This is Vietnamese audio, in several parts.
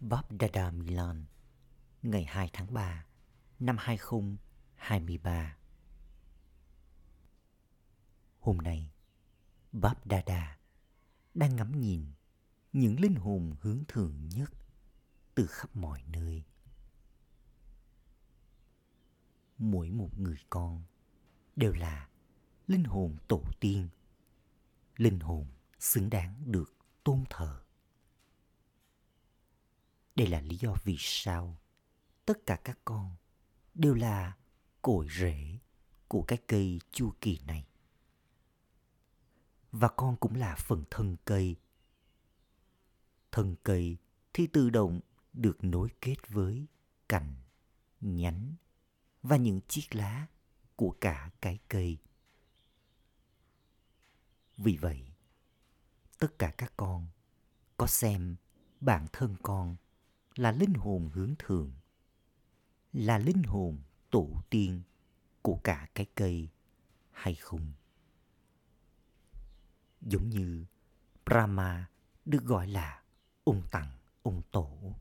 Bob Dada Milan ngày 2 tháng 3 năm 2023. Hôm nay, Bob Dada đang ngắm nhìn những linh hồn hướng thượng nhất từ khắp mọi nơi. Mỗi một người con đều là linh hồn tổ tiên, linh hồn xứng đáng được tôn thờ. Đây là lý do vì sao tất cả các con đều là cội rễ của cái cây chu kỳ này. Và con cũng là phần thân cây. Thân cây thì tự động được nối kết với cành, nhánh và những chiếc lá của cả cái cây. Vì vậy, tất cả các con có xem bản thân con là linh hồn hướng thượng, là linh hồn tổ tiên của cả cái cây hay không? Giống như Brahma được gọi là ông tặng ông tổ.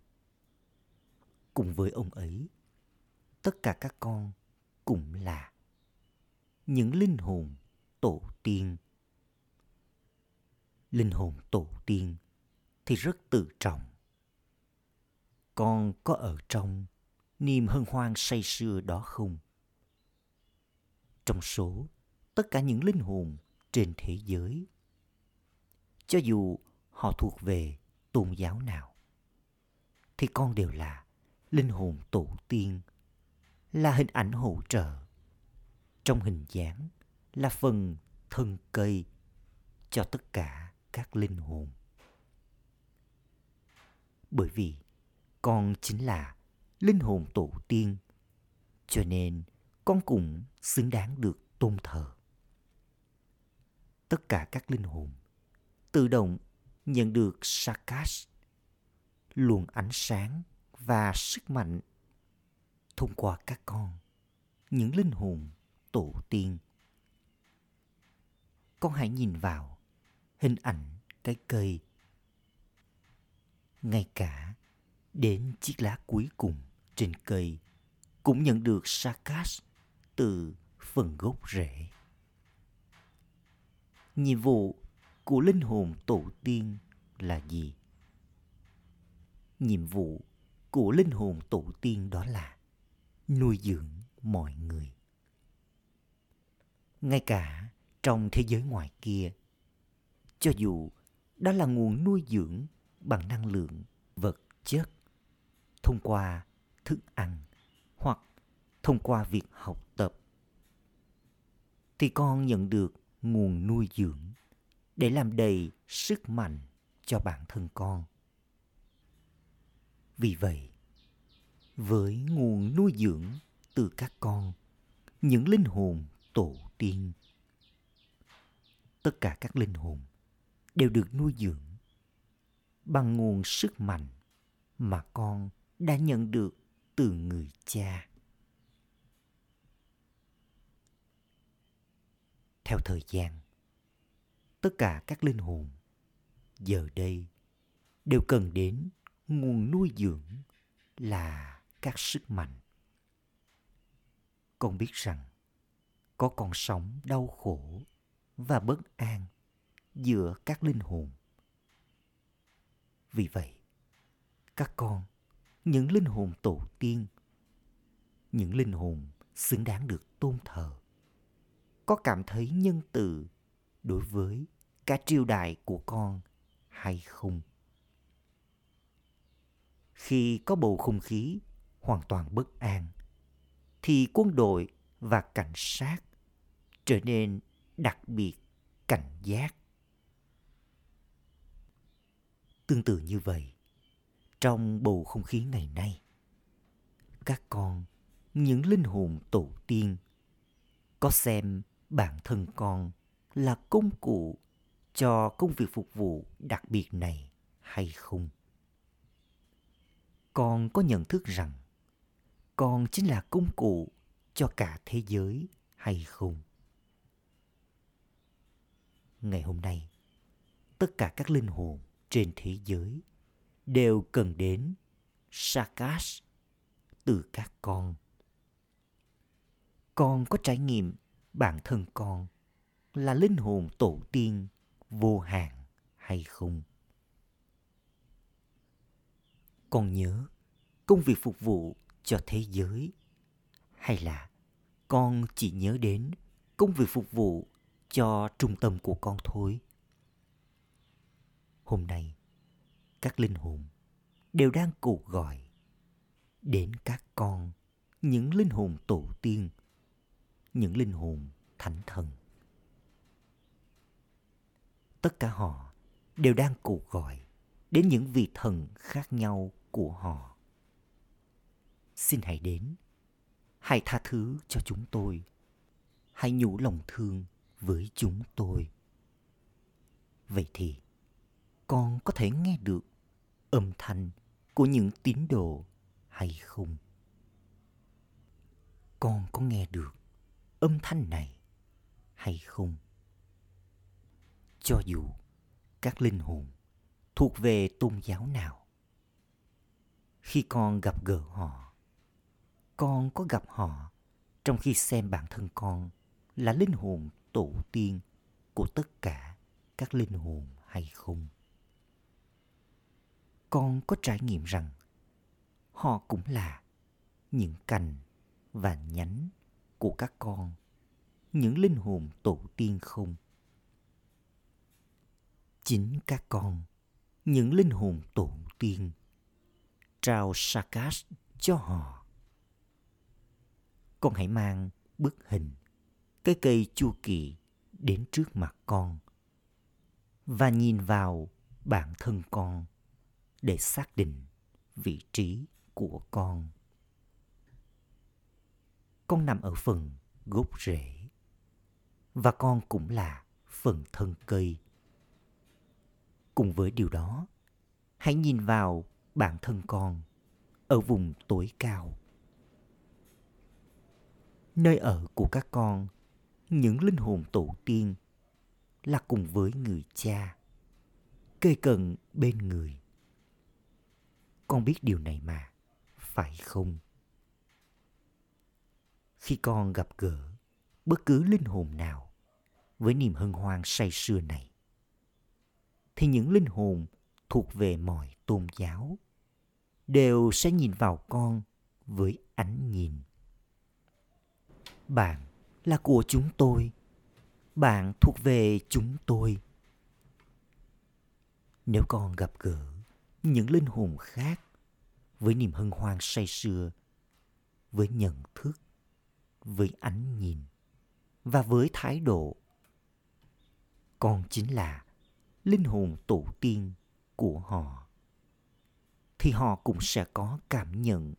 Cùng với ông ấy, tất cả các con cũng là những linh hồn tổ tiên. Linh hồn tổ tiên thì rất tự trọng con có ở trong niềm hân hoan say sưa đó không? Trong số tất cả những linh hồn trên thế giới, cho dù họ thuộc về tôn giáo nào, thì con đều là linh hồn tổ tiên, là hình ảnh hỗ trợ, trong hình dáng là phần thân cây cho tất cả các linh hồn. Bởi vì con chính là linh hồn tổ tiên. Cho nên con cũng xứng đáng được tôn thờ. Tất cả các linh hồn tự động nhận được sakas luồng ánh sáng và sức mạnh thông qua các con, những linh hồn tổ tiên. Con hãy nhìn vào hình ảnh cái cây. Ngay cả đến chiếc lá cuối cùng trên cây cũng nhận được sakas từ phần gốc rễ. Nhiệm vụ của linh hồn tổ tiên là gì? Nhiệm vụ của linh hồn tổ tiên đó là nuôi dưỡng mọi người. Ngay cả trong thế giới ngoài kia, cho dù đó là nguồn nuôi dưỡng bằng năng lượng vật chất thông qua thức ăn hoặc thông qua việc học tập, thì con nhận được nguồn nuôi dưỡng để làm đầy sức mạnh cho bản thân con. Vì vậy, với nguồn nuôi dưỡng từ các con, những linh hồn tổ tiên, tất cả các linh hồn đều được nuôi dưỡng bằng nguồn sức mạnh mà con đã nhận được từ người cha. Theo thời gian, tất cả các linh hồn giờ đây đều cần đến nguồn nuôi dưỡng là các sức mạnh. Con biết rằng có con sống đau khổ và bất an giữa các linh hồn. Vì vậy, các con những linh hồn tổ tiên, những linh hồn xứng đáng được tôn thờ, có cảm thấy nhân từ đối với cả triều đại của con hay không? Khi có bầu không khí hoàn toàn bất an, thì quân đội và cảnh sát trở nên đặc biệt cảnh giác. Tương tự như vậy, trong bầu không khí ngày nay các con, những linh hồn tổ tiên, có xem bản thân con là công cụ cho công việc phục vụ đặc biệt này hay không? Con có nhận thức rằng con chính là công cụ cho cả thế giới hay không? Ngày hôm nay, tất cả các linh hồn trên thế giới đều cần đến Sakas từ các con. Con có trải nghiệm bản thân con là linh hồn tổ tiên vô hạn hay không? Con nhớ công việc phục vụ cho thế giới hay là con chỉ nhớ đến công việc phục vụ cho trung tâm của con thôi? Hôm nay, các linh hồn đều đang cuộc gọi đến các con, những linh hồn tổ tiên, những linh hồn thánh thần. Tất cả họ đều đang cuộc gọi đến những vị thần khác nhau của họ. Xin hãy đến, hãy tha thứ cho chúng tôi, hãy nhủ lòng thương với chúng tôi. Vậy thì con có thể nghe được âm thanh của những tín đồ hay không? Con có nghe được âm thanh này hay không? Cho dù các linh hồn thuộc về tôn giáo nào, khi con gặp gỡ họ, con có gặp họ trong khi xem bản thân con là linh hồn tổ tiên của tất cả các linh hồn hay không? Con có trải nghiệm rằng họ cũng là những cành và nhánh của các con, những linh hồn tổ tiên không? Chính các con, những linh hồn tổ tiên, trao sakas cho họ. Con hãy mang bức hình cái cây chu kỳ đến trước mặt con và nhìn vào bản thân con để xác định vị trí của con. Con nằm ở phần gốc rễ và con cũng là phần thân cây. Cùng với điều đó, hãy nhìn vào bản thân con ở vùng tối cao. Nơi ở của các con, những linh hồn tổ tiên là cùng với người cha, cây cần bên người con biết điều này mà, phải không? Khi con gặp gỡ bất cứ linh hồn nào với niềm hân hoan say sưa này, thì những linh hồn thuộc về mọi tôn giáo đều sẽ nhìn vào con với ánh nhìn. Bạn là của chúng tôi, bạn thuộc về chúng tôi. Nếu con gặp gỡ những linh hồn khác với niềm hân hoan say sưa, với nhận thức, với ánh nhìn và với thái độ. Con chính là linh hồn tổ tiên của họ thì họ cũng sẽ có cảm nhận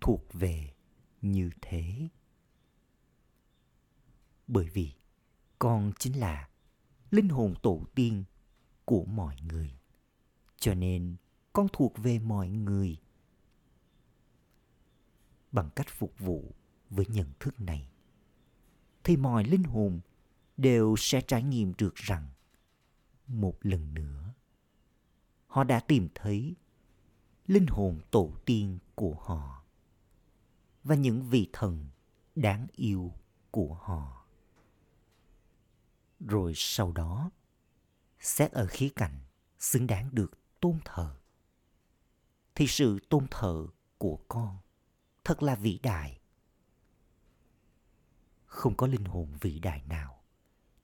thuộc về như thế. Bởi vì con chính là linh hồn tổ tiên của mọi người, cho nên con thuộc về mọi người. Bằng cách phục vụ với nhận thức này, thì mọi linh hồn đều sẽ trải nghiệm được rằng, một lần nữa, họ đã tìm thấy linh hồn tổ tiên của họ và những vị thần đáng yêu của họ. Rồi sau đó, xét ở khía cạnh xứng đáng được tôn thờ thì sự tôn thờ của con thật là vĩ đại. Không có linh hồn vĩ đại nào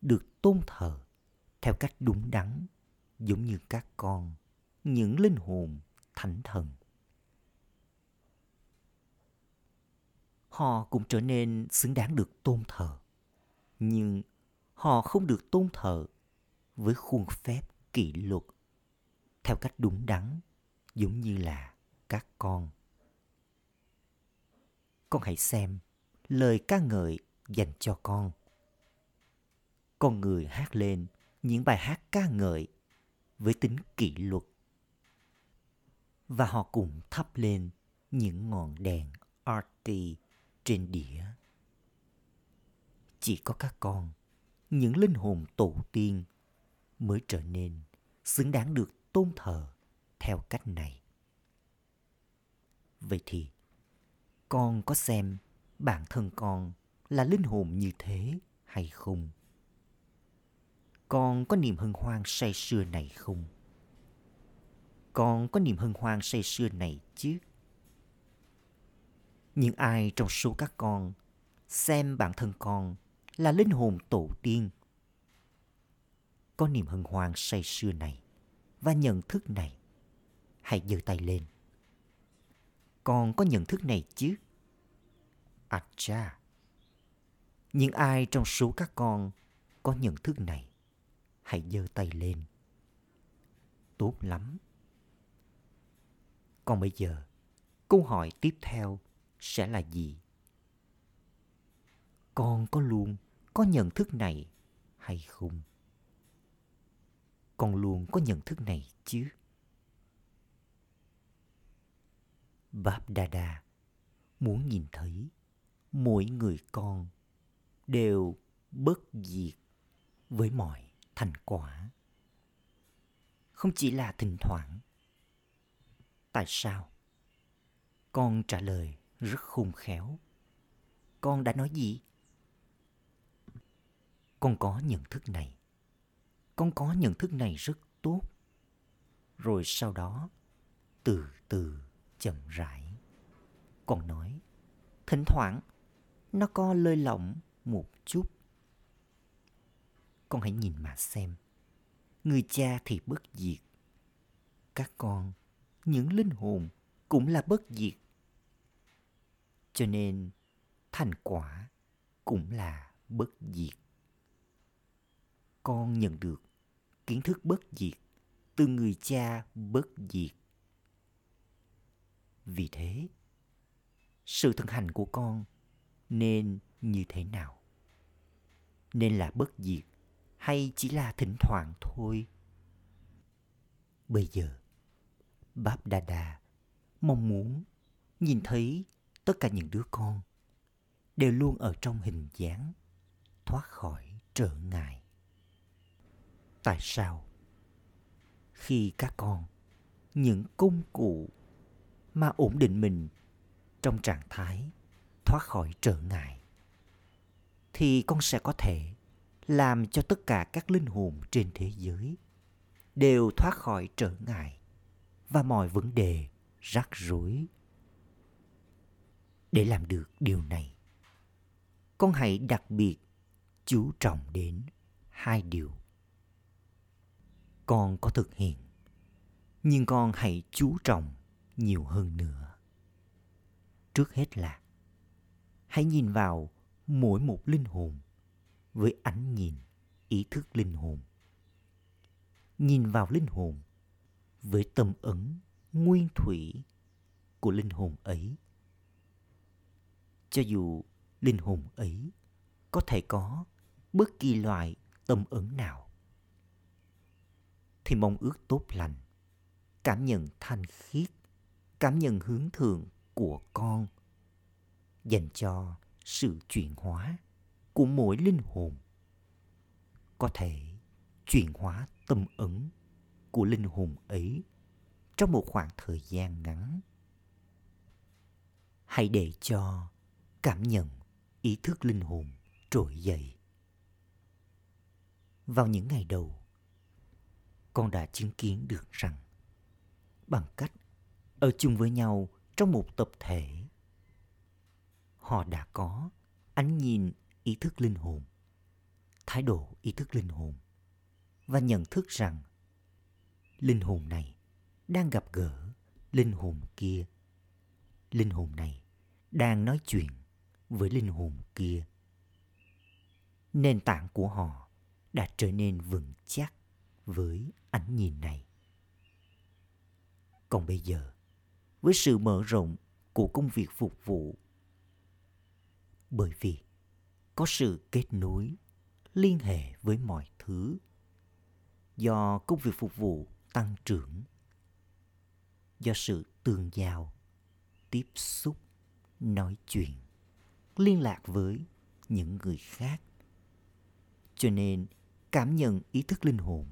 được tôn thờ theo cách đúng đắn giống như các con, những linh hồn thánh thần. Họ cũng trở nên xứng đáng được tôn thờ, nhưng họ không được tôn thờ với khuôn phép kỷ luật theo cách đúng đắn giống như là các con. Con hãy xem lời ca ngợi dành cho con. Con người hát lên những bài hát ca ngợi với tính kỷ luật. Và họ cùng thắp lên những ngọn đèn RT trên đĩa. Chỉ có các con, những linh hồn tổ tiên mới trở nên xứng đáng được tôn thờ theo cách này. Vậy thì, con có xem bản thân con là linh hồn như thế hay không? Con có niềm hân hoan say sưa này không? Con có niềm hân hoan say sưa này chứ? Những ai trong số các con xem bản thân con là linh hồn tổ tiên, có niềm hân hoan say sưa này và nhận thức này hãy giơ tay lên. Con có nhận thức này chứ? À cha những ai trong số các con có nhận thức này? Hãy giơ tay lên. Tốt lắm. Còn bây giờ, câu hỏi tiếp theo sẽ là gì? Con có luôn có nhận thức này hay không? Con luôn có nhận thức này chứ? Báp đa muốn nhìn thấy, mỗi người con đều bất diệt với mọi thành quả. Không chỉ là thỉnh thoảng. Tại sao? Con trả lời rất khôn khéo. Con đã nói gì? Con có nhận thức này. Con có nhận thức này rất tốt. Rồi sau đó, từ từ chậm rãi. Con nói, thỉnh thoảng, nó co lơi lỏng một chút. Con hãy nhìn mà xem. Người cha thì bất diệt. Các con, những linh hồn cũng là bất diệt. Cho nên, thành quả cũng là bất diệt. Con nhận được kiến thức bất diệt từ người cha bất diệt vì thế, sự thực hành của con nên như thế nào? Nên là bất diệt hay chỉ là thỉnh thoảng thôi? Bây giờ, báp đa đa mong muốn nhìn thấy tất cả những đứa con đều luôn ở trong hình dáng thoát khỏi trở ngại. Tại sao khi các con, những công cụ mà ổn định mình trong trạng thái thoát khỏi trở ngại, thì con sẽ có thể làm cho tất cả các linh hồn trên thế giới đều thoát khỏi trở ngại và mọi vấn đề rắc rối. Để làm được điều này, con hãy đặc biệt chú trọng đến hai điều. Con có thực hiện, nhưng con hãy chú trọng nhiều hơn nữa. Trước hết là, hãy nhìn vào mỗi một linh hồn với ánh nhìn, ý thức linh hồn. Nhìn vào linh hồn với tâm ấn nguyên thủy của linh hồn ấy. Cho dù linh hồn ấy có thể có bất kỳ loại tâm ấn nào, thì mong ước tốt lành, cảm nhận thanh khiết cảm nhận hướng thượng của con, dành cho sự chuyển hóa của mỗi linh hồn. Có thể chuyển hóa tâm ấn của linh hồn ấy trong một khoảng thời gian ngắn. Hãy để cho cảm nhận ý thức linh hồn trỗi dậy. Vào những ngày đầu, con đã chứng kiến được rằng bằng cách ở chung với nhau trong một tập thể. Họ đã có ánh nhìn, ý thức linh hồn, thái độ ý thức linh hồn và nhận thức rằng linh hồn này đang gặp gỡ linh hồn kia. Linh hồn này đang nói chuyện với linh hồn kia. Nền tảng của họ đã trở nên vững chắc với ánh nhìn này. Còn bây giờ với sự mở rộng của công việc phục vụ. Bởi vì có sự kết nối, liên hệ với mọi thứ. Do công việc phục vụ tăng trưởng, do sự tương giao tiếp xúc, nói chuyện, liên lạc với những người khác. Cho nên cảm nhận ý thức linh hồn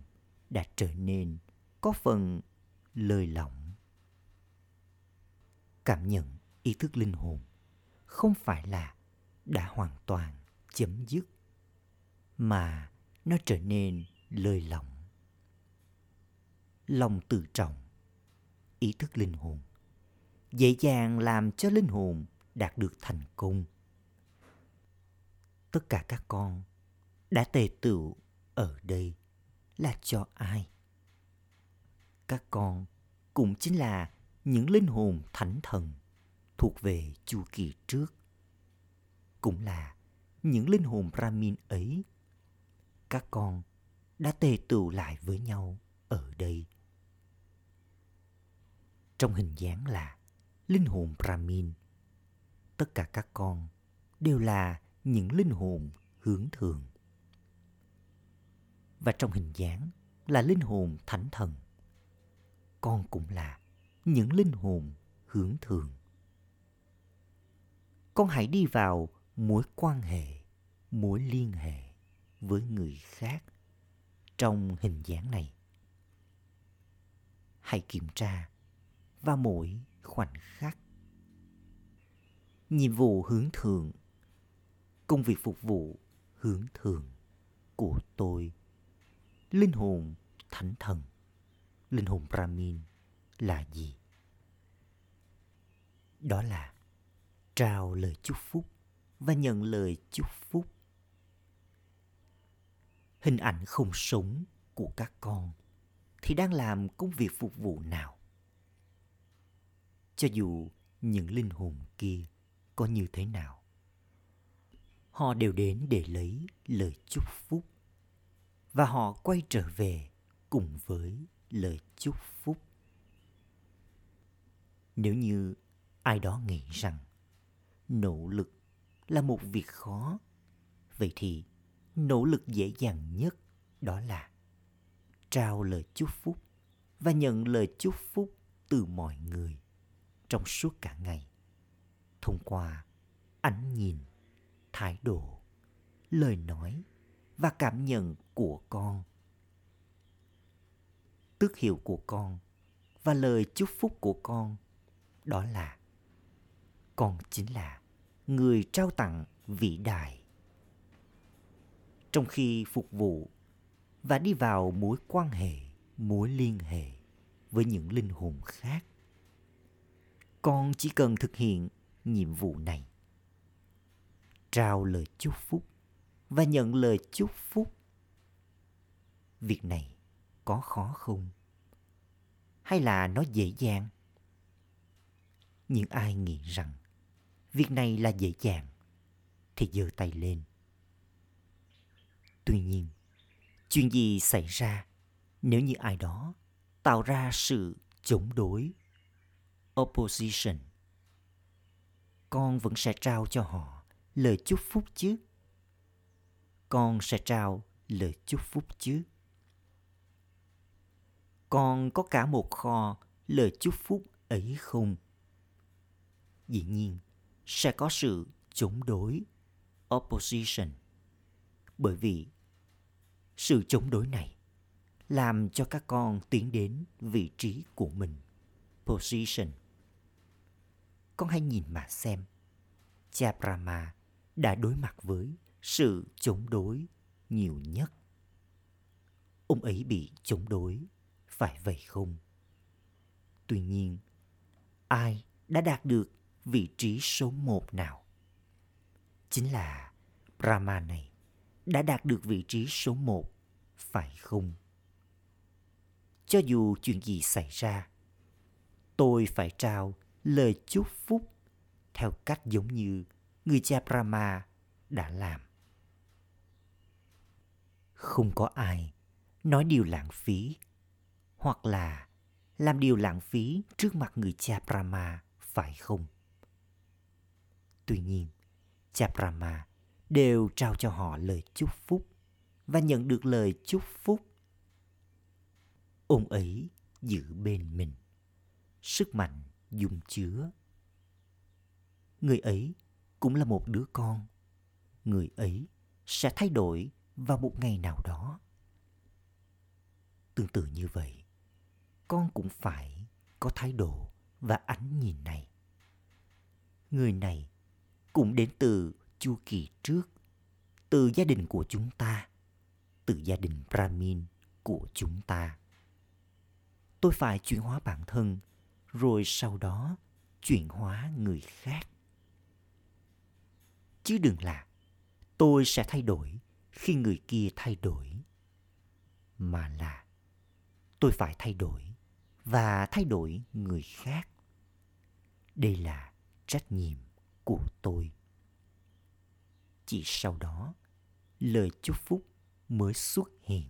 đã trở nên có phần lời lỏng cảm nhận ý thức linh hồn, không phải là đã hoàn toàn chấm dứt, mà nó trở nên lơi lỏng. Lòng tự trọng, ý thức linh hồn, dễ dàng làm cho linh hồn đạt được thành công. Tất cả các con đã tề tựu ở đây là cho ai? Các con cũng chính là những linh hồn thánh thần thuộc về chu kỳ trước. Cũng là những linh hồn brahmin ấy, các con đã tề tựu lại với nhau ở đây. Trong hình dáng là linh hồn brahmin, tất cả các con đều là những linh hồn hướng thường và trong hình dáng là linh hồn thánh thần, con cũng là những linh hồn hướng thường con hãy đi vào mối quan hệ, mối liên hệ với người khác trong hình dáng này. Hãy kiểm tra vào mỗi khoảnh khắc, nhiệm vụ hướng thượng công việc phục vụ hướng thượng của tôi. Linh hồn thánh thần, linh hồn brahmin là gì? Đó là trao lời chúc phúc và nhận lời chúc phúc. Hình ảnh không sống của các con thì đang làm công việc phục vụ nào? Cho dù những linh hồn kia có như thế nào, họ đều đến để lấy lời chúc phúc và họ quay trở về cùng với lời chúc phúc nếu như ai đó nghĩ rằng nỗ lực là một việc khó, vậy thì nỗ lực dễ dàng nhất đó là trao lời chúc phúc và nhận lời chúc phúc từ mọi người trong suốt cả ngày. Thông qua ánh nhìn, thái độ, lời nói và cảm nhận của con, tước hiệu của con và lời chúc phúc của con đó là con chính là người trao tặng vĩ đại trong khi phục vụ và đi vào mối quan hệ, mối liên hệ với những linh hồn khác, con chỉ cần thực hiện nhiệm vụ này. Trao lời chúc phúc và nhận lời chúc phúc. Việc này có khó không? Hay là nó dễ dàng? Những ai nghĩ rằng việc này là dễ dàng thì giơ tay lên. Tuy nhiên, chuyện gì xảy ra nếu như ai đó tạo ra sự chống đối, opposition? Con vẫn sẽ trao cho họ lời chúc phúc chứ? Con sẽ trao lời chúc phúc chứ? Con có cả một kho lời chúc phúc ấy không? Dĩ nhiên, sẽ có sự chống đối, opposition. Bởi vì sự chống đối này làm cho các con tiến đến vị trí của mình, position. Con hãy nhìn mà xem cha brahma đã đối mặt với sự chống đối nhiều nhất. Ông ấy bị chống đối, phải vậy không? Tuy nhiên, ai đã đạt được vị trí số một nào chính là brahma này đã đạt được vị trí số một, phải không cho dù chuyện gì xảy ra, tôi phải trao lời chúc phúc theo cách giống như người cha Brahma đã làm. Không có ai nói điều lãng phí hoặc là làm điều lãng phí trước mặt người cha Brahma, phải không? Tuy nhiên, cha Brahma đều trao cho họ lời chúc phúc và nhận được lời chúc phúc. Ông ấy giữ bên mình sức mạnh dung chứa. Người ấy cũng là một đứa con. Người ấy sẽ thay đổi vào một ngày nào đó. Tương tự như vậy, con cũng phải có thái độ và ánh nhìn này. người này cũng đến từ chu kỳ trước, từ gia đình của chúng ta, từ gia đình Brahmin của chúng ta. Tôi phải chuyển hóa bản thân, rồi sau đó chuyển hóa người khác. Chứ đừng là tôi sẽ thay đổi khi người kia thay đổi. Mà là tôi phải thay đổi và thay đổi người khác. Đây là trách nhiệm của tôi. Chỉ sau đó, lời chúc phúc mới xuất hiện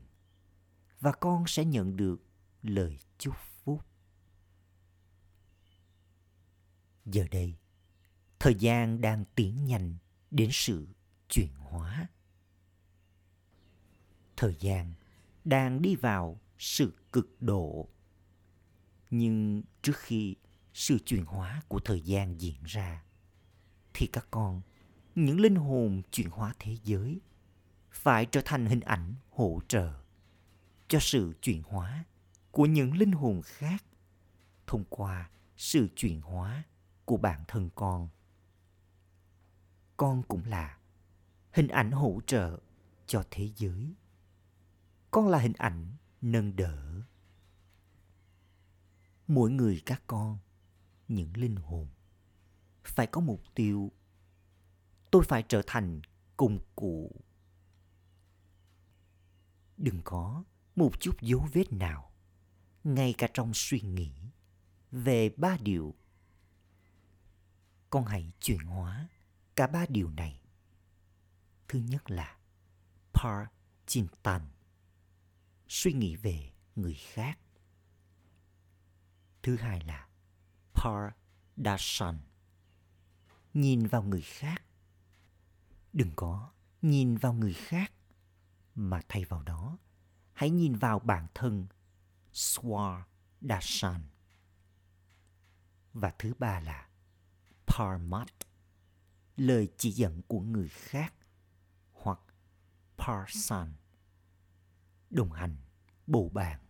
và con sẽ nhận được lời chúc phúc. Giờ đây, thời gian đang tiến nhanh đến sự chuyển hóa. Thời gian đang đi vào sự cực độ. Nhưng trước khi sự chuyển hóa của thời gian diễn ra, thì các con, những linh hồn chuyển hóa thế giới, phải trở thành hình ảnh hỗ trợ cho sự chuyển hóa của những linh hồn khác thông qua sự chuyển hóa của bản thân con. Con cũng là hình ảnh hỗ trợ cho thế giới. Con là hình ảnh nâng đỡ. Mỗi người các con, những linh hồn, phải có mục tiêu. Tôi phải trở thành công cụ. Đừng có một chút dấu vết nào, ngay cả trong suy nghĩ về ba điều. Con hãy chuyển hóa cả ba điều này. Thứ nhất là par chintan, suy nghĩ về người khác. Thứ hai là par darshan, nhìn vào người khác. Đừng có nhìn vào người khác, mà thay vào đó, hãy nhìn vào bản thân swa dasan Và thứ ba là Parmat, lời chỉ dẫn của người khác hoặc Parsan, đồng hành, bầu bạn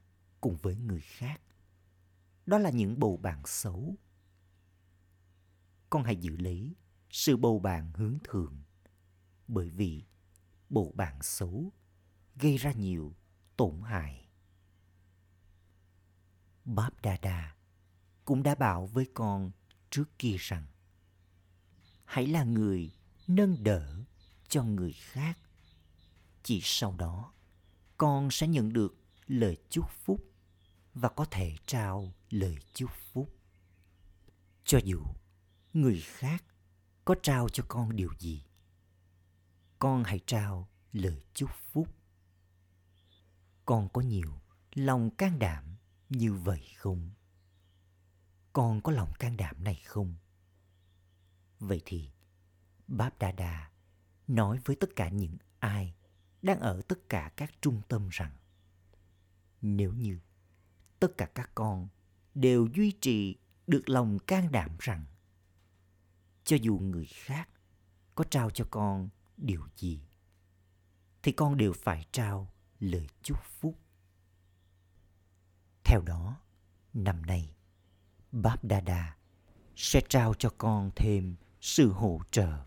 cùng với người khác. Đó là những bầu bạn xấu. Con hãy giữ lấy sự bầu bạn hướng thượng bởi vì bầu bạn xấu gây ra nhiều tổn hại. Báp Đa Đa cũng đã bảo với con trước kia rằng hãy là người nâng đỡ cho người khác. Chỉ sau đó, con sẽ nhận được lời chúc phúc và có thể trao lời chúc phúc. Cho dù người khác có trao cho con điều gì, con hãy trao lời chúc phúc con có nhiều lòng can đảm như vậy không? Con có lòng can đảm này không? Vậy thì, Báp Đa Đa nói với tất cả những ai đang ở tất cả các trung tâm rằng nếu như tất cả các con đều duy trì được lòng can đảm rằng cho dù người khác có trao cho con điều gì thì con đều phải trao lời chúc phúc. Theo đó, năm nay, Báp Đa Đa sẽ trao cho con thêm sự hỗ trợ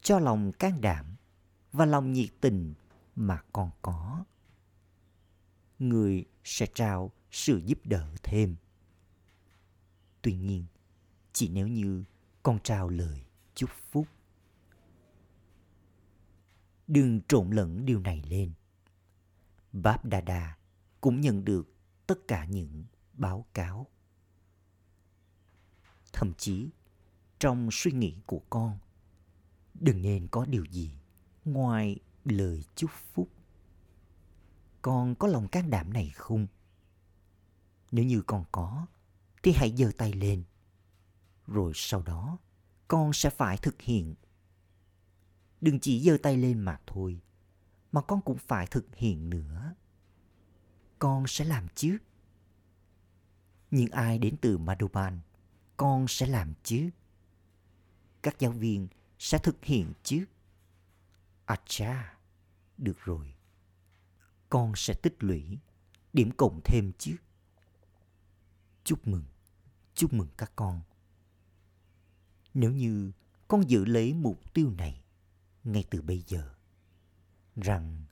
cho lòng can đảm và lòng nhiệt tình mà con có. Người sẽ trao sự giúp đỡ thêm. Tuy nhiên, chỉ nếu như con trao lời chúc phúc. Đừng trộn lẫn điều này lên. Báp Đa Đa cũng nhận được tất cả những báo cáo. Thậm chí, trong suy nghĩ của con, đừng nên có điều gì ngoài lời chúc phúc. Con có lòng can đảm này không? Nếu như con có, thì hãy giơ tay lên. Rồi sau đó, con sẽ phải thực hiện. Đừng chỉ giơ tay lên mà thôi mà con cũng phải thực hiện nữa. Con sẽ làm chứ. những ai đến từ Madhuban, con sẽ làm chứ. Các giáo viên sẽ thực hiện chứ. À cha, được rồi. Con sẽ tích lũy điểm cộng thêm chứ. Chúc mừng, chúc mừng các con. Nếu như con giữ lấy mục tiêu này ngay từ bây giờ, rằng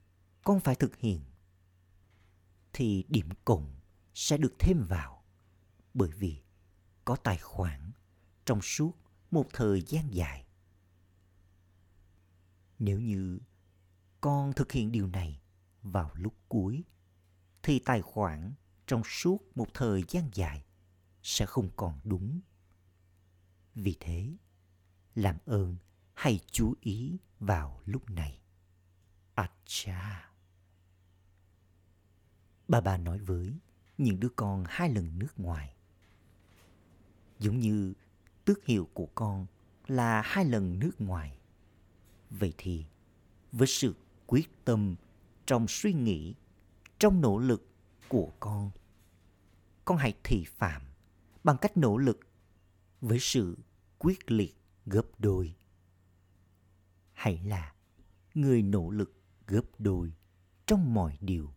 con phải thực hiện, thì điểm cộng sẽ được thêm vào bởi vì có tài khoản trong suốt một thời gian dài. Nếu như con thực hiện điều này vào lúc cuối thì tài khoản trong suốt một thời gian dài sẽ không còn đúng. Vì thế, làm ơn hãy chú ý vào lúc này. Acha. Bà bà nói với những đứa con hai lần nước ngoài. Giống như tước hiệu của con là hai lần nước ngoài. Vậy thì, với sự quyết tâm trong suy nghĩ, trong nỗ lực của con, con hãy thị phạm bằng cách nỗ lực với sự quyết liệt gấp đôi. Hãy là người nỗ lực gấp đôi trong mọi điều.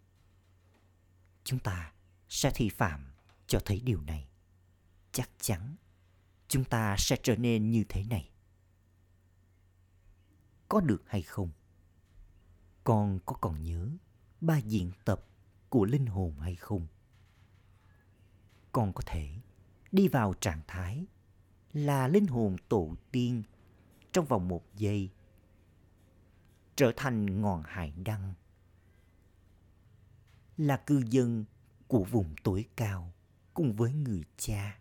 Chúng ta sẽ thi phạm cho thấy điều này. Chắc chắn chúng ta sẽ trở nên như thế này. Có được hay không? Con có còn nhớ ba diễn tập của linh hồn hay không? Con có thể đi vào trạng thái là linh hồn tổ tiên trong vòng một giây trở thành ngọn hải đăng, là cư dân của vùng tối cao cùng với người cha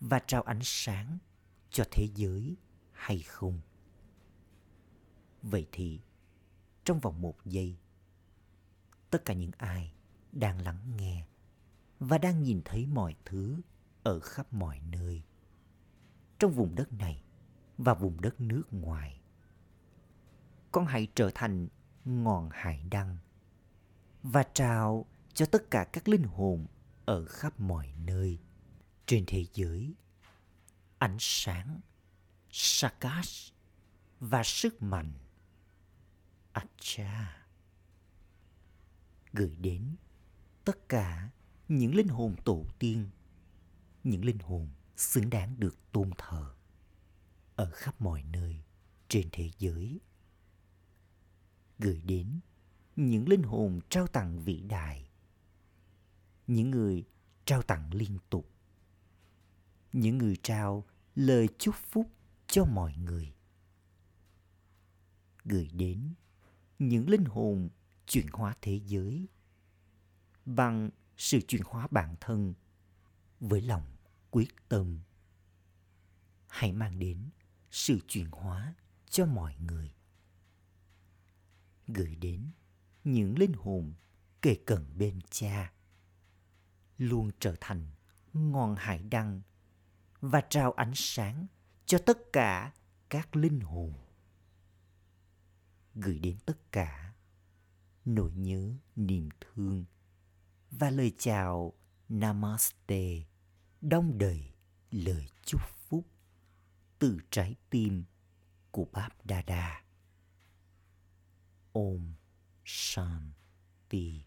và trao ánh sáng cho thế giới hay không. Vậy thì trong vòng một giây, tất cả những ai đang lắng nghe và đang nhìn thấy mọi thứ ở khắp mọi nơi trong vùng đất này và vùng đất nước ngoài. Con hãy trở thành ngọn hải đăng và trao cho tất cả các linh hồn ở khắp mọi nơi trên thế giới. Ánh sáng, sakash và sức mạnh acha gửi đến tất cả những linh hồn tổ tiên, những linh hồn xứng đáng được tôn thờ ở khắp mọi nơi trên thế giới. Gửi đến những linh hồn trao tặng vĩ đại, những người trao tặng liên tục, những người trao lời chúc phúc cho mọi người. Gửi đến những linh hồn chuyển hóa thế giới bằng sự chuyển hóa bản thân với lòng quyết tâm. Hãy mang đến sự chuyển hóa cho mọi người. Gửi đến những linh hồn kề cận bên cha, luôn trở thành ngọn hải đăng và trao ánh sáng cho tất cả các linh hồn. Gửi đến tất cả nỗi nhớ, niềm thương và lời chào namaste đong đầy lời chúc phúc từ trái tim của Báp Đa Đa. Om Shanti.